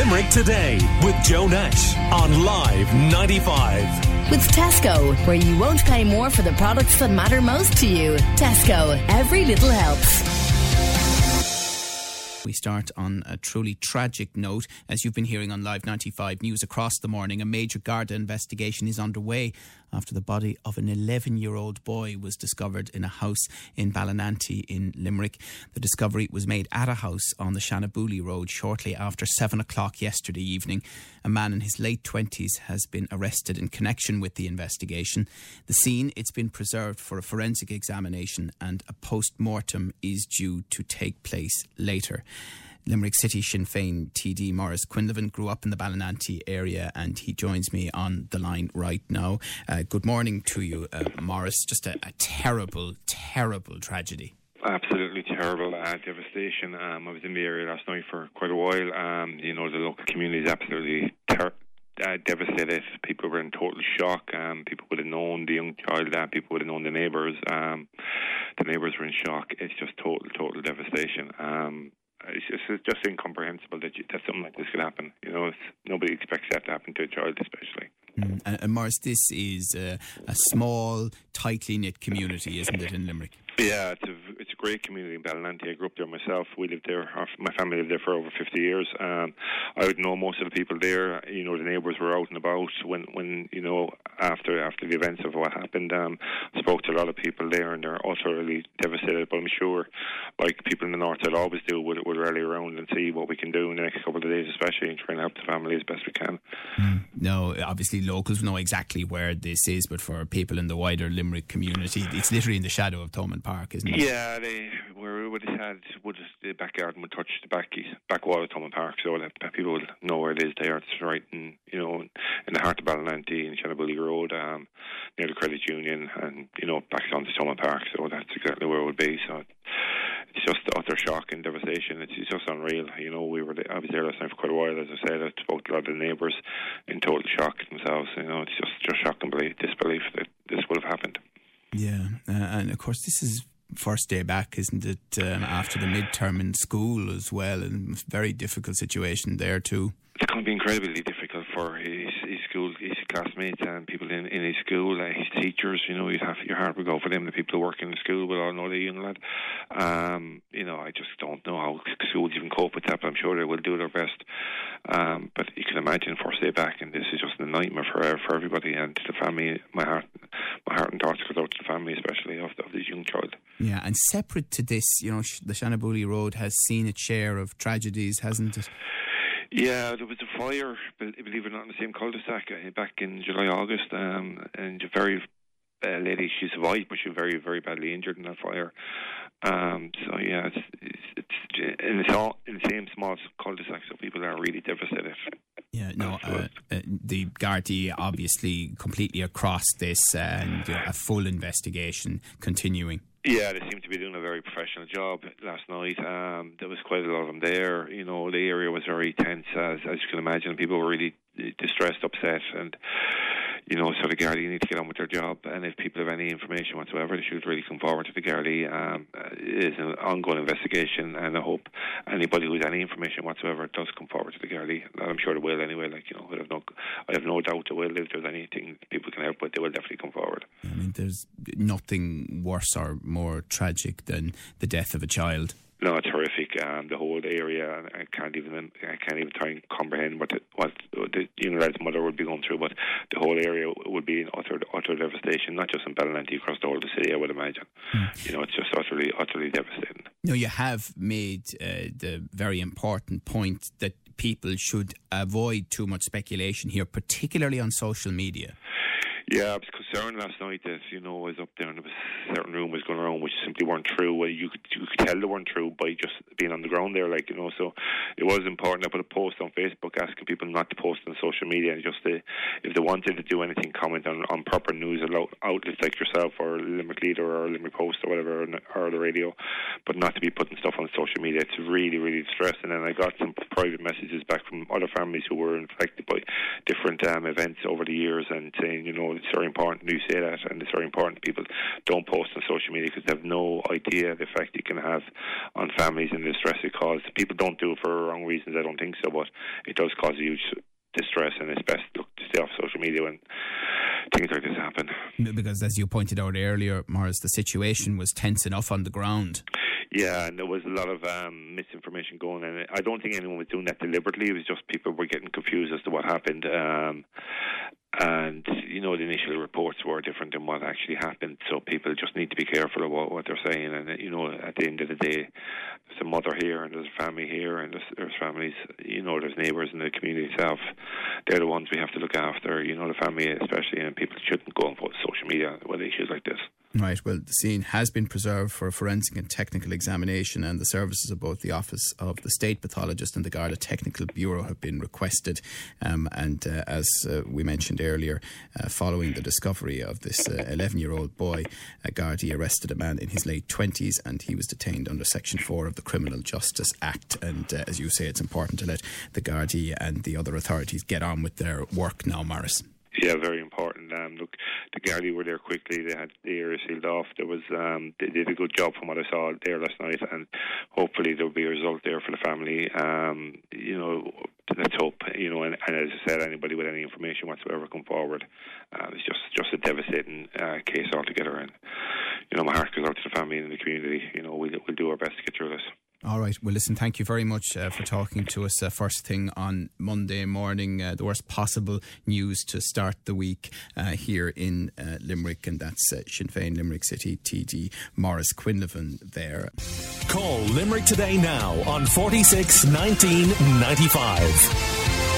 Limerick Today with Joe Nash on Live 95. With Tesco, where you won't pay more for the products that matter most to you. Tesco, every little helps. We start on a truly tragic note. As you've been hearing on Live 95 News across the morning, a major Garda investigation is underway after the body of an 11 year old boy was discovered in a house in Ballynanty in Limerick. The discovery was made at a house on the Shannabooley Road shortly after 7 o'clock yesterday evening. A man in his late 20s has been arrested in connection with the investigation. The scene, it's been preserved for a forensic examination and a post mortem is due to take place later. Limerick City Sinn Féin TD Maurice Quinlivan grew up in the Ballynanty area and he joins me on the line right now. Uh, good morning to you, uh, Maurice. Just a, a, terrible, terrible tragedy. Absolutely terrible uh, devastation. Um, I was in the area last night for quite a while. Um, you know, the local community is absolutely ter- uh, devastated. People were in total shock. Um, people would have known the young child. Uh, people would have known the neighbours. Um, the neighbours were in shock. It's just total, total devastation. Um, it's just, it's just incomprehensible that, you, that something like this could happen. You know, nobody expects that to happen to a child, especially. Mm. And, and Maurice, this is a, a small, tightly knit community, isn't it, in Limerick? Yeah, it's a it's a great community in Ballynanty. I grew up there myself. We lived there. My family lived there for over fifty years. Um, I would know most of the people there. You know, the neighbours were out and about when when you know after after the events of what happened. Um, I spoke to a lot of people there, and they're utterly devastated. But I'm sure, like people in the north, that always do, would would rally around and see what we can do in the next couple of days, especially and try and help the family as best we can. Mm. No, obviously locals know exactly where this is, but for people in the wider Limerick community, it's literally in the shadow of Thomond Park, isn't it? Yeah, were would have had would the backyard would touch the back back wall of Thomond Park, so that, people would know where it is there. It's right in you know in the heart of Ballynanty in Shannabooley Road, um, near the credit union, and you know back onto Thomond Park. So that's exactly where it would be. So it's just utter shock and devastation. It's, it's just unreal. You know, we were I was there last night for quite a while. As I said, I spoke to a lot of the neighbours in total shock themselves. You know, it's just just shock and belief, disbelief that this would have happened. Yeah, uh, and of course, this is first day back, isn't it? Um, after the midterm in school as well, and very difficult situation there too. It's going to be incredibly difficult for his, his school, his classmates, and people in, in his school, uh, his teachers. You know, you'd have your heart would go for them. The people who work in the school will all know the young lad. Um, you know, I just don't know how schools even cope with that, but I'm sure they will do their best. Um, but you can imagine first day back, and this is just a nightmare for for everybody and the family. My heart, my heart and thoughts goes out to the family, especially of, of this young child. Yeah, and separate to this, you know, the Shannabooley Road has seen its share of tragedies, hasn't it? Yeah, there was a fire, believe it or not, in the same cul-de-sac uh, back in July, August, um, and a very uh, lady, she survived, but she was very, very badly injured in that fire. Um, so yeah, it's, it's, it's and it's all in the same small cul-de-sac, so people are really devastated. Yeah, no, uh, uh, the Gardaí obviously completely across this and a full investigation continuing. Yeah, they seem to be doing a very professional job last night. Um, there was quite a lot of them there. You know, the area was very tense, as as you can imagine. People were really distressed, upset, and you know, so the Gardaí need to get on with their job. And if people have any information whatsoever, they should really come forward to the Gardaí. Um, it is an ongoing investigation, and I hope anybody who has any information whatsoever does come forward to the Gardaí. I'm sure they will anyway. Like you know, I have no, I have no doubt they will. If there's anything people can help with, they will definitely come forward. I mean, there's nothing worse or more tragic than the death of a child. No, it's horrific. Um, the whole area, I can't even I can't even try and comprehend what the, what young mother would be going through. But the whole area would be in utter utter devastation, not just in Ballynanty, across the whole of the city. I would imagine. Mm. You know, it's just utterly utterly devastating. No, you have made uh, the very important point that people should avoid too much speculation here, particularly on social media. Yeah, I was concerned last night that you know I was up there and there was certain rumours going around which simply weren't true. You could you could tell they weren't true by just being on the ground there, like you know. So it was important. I put a post on Facebook asking people not to post on social media and just to, if they wanted to do anything, comment on, on proper news outlets like yourself or Limerick Leader or Limerick Post or whatever or the radio, but not to be putting stuff on social media. It's really really distressing. And I got some private messages back from other families who were infected by different um, events over the years and saying, you know, it's very important you say that and it's very important people don't post on social media because they have no idea the effect it can have on families and the stress it causes. People don't do it for wrong reasons, I don't think so, but it does cause a huge distress and it's best look to stay off social media when things like this happen. Because as you pointed out earlier, Maurice, the situation was tense enough on the ground. Yeah, and there was a lot of um, misinformation going, and I don't think anyone was doing that deliberately. It was just people were getting confused as to what happened. Um, and you know the initial reports were different than what actually happened. So people just need to be careful about what they're saying. And you know at the end of the day there's a mother here and there's a family here and there's, there's families you know there's neighbours in the community itself. They're the ones we have to look after. You know the family especially and people shouldn't go put social media with issues like this Right, well, the scene has been preserved for a forensic and technical examination, and the services of both the Office of the State Pathologist and the Garda Technical Bureau have been requested. Um, and uh, as uh, we mentioned earlier, uh, following the discovery of this 11 year old boy, Gardaí arrested a man in his late 20s and he was detained under Section 4 of the Criminal Justice Act. And uh, as you say, it's important to let the Gardaí and the other authorities get on with their work now, Maurice. Yeah, very. Um, look, the Gardaí were there quickly. They had the area sealed off. There was um, they did a good job from what I saw there last night, and hopefully there'll be a result there for the family. Um, you know, let's hope. You know, and, and, as I said, anybody with any information whatsoever come forward. Uh, it's just just a devastating uh, case altogether, and you know, my heart goes out to the family and the community. You know, we'll we'll do our best to get through this. All right. Well, listen, thank you very much uh, for talking to us uh, first thing on Monday morning. Uh, the worst possible news to start the week uh, here in uh, Limerick, and that's uh, Sinn Féin Limerick City TD Maurice Quinlivan there. Call Limerick today now on 46 1995.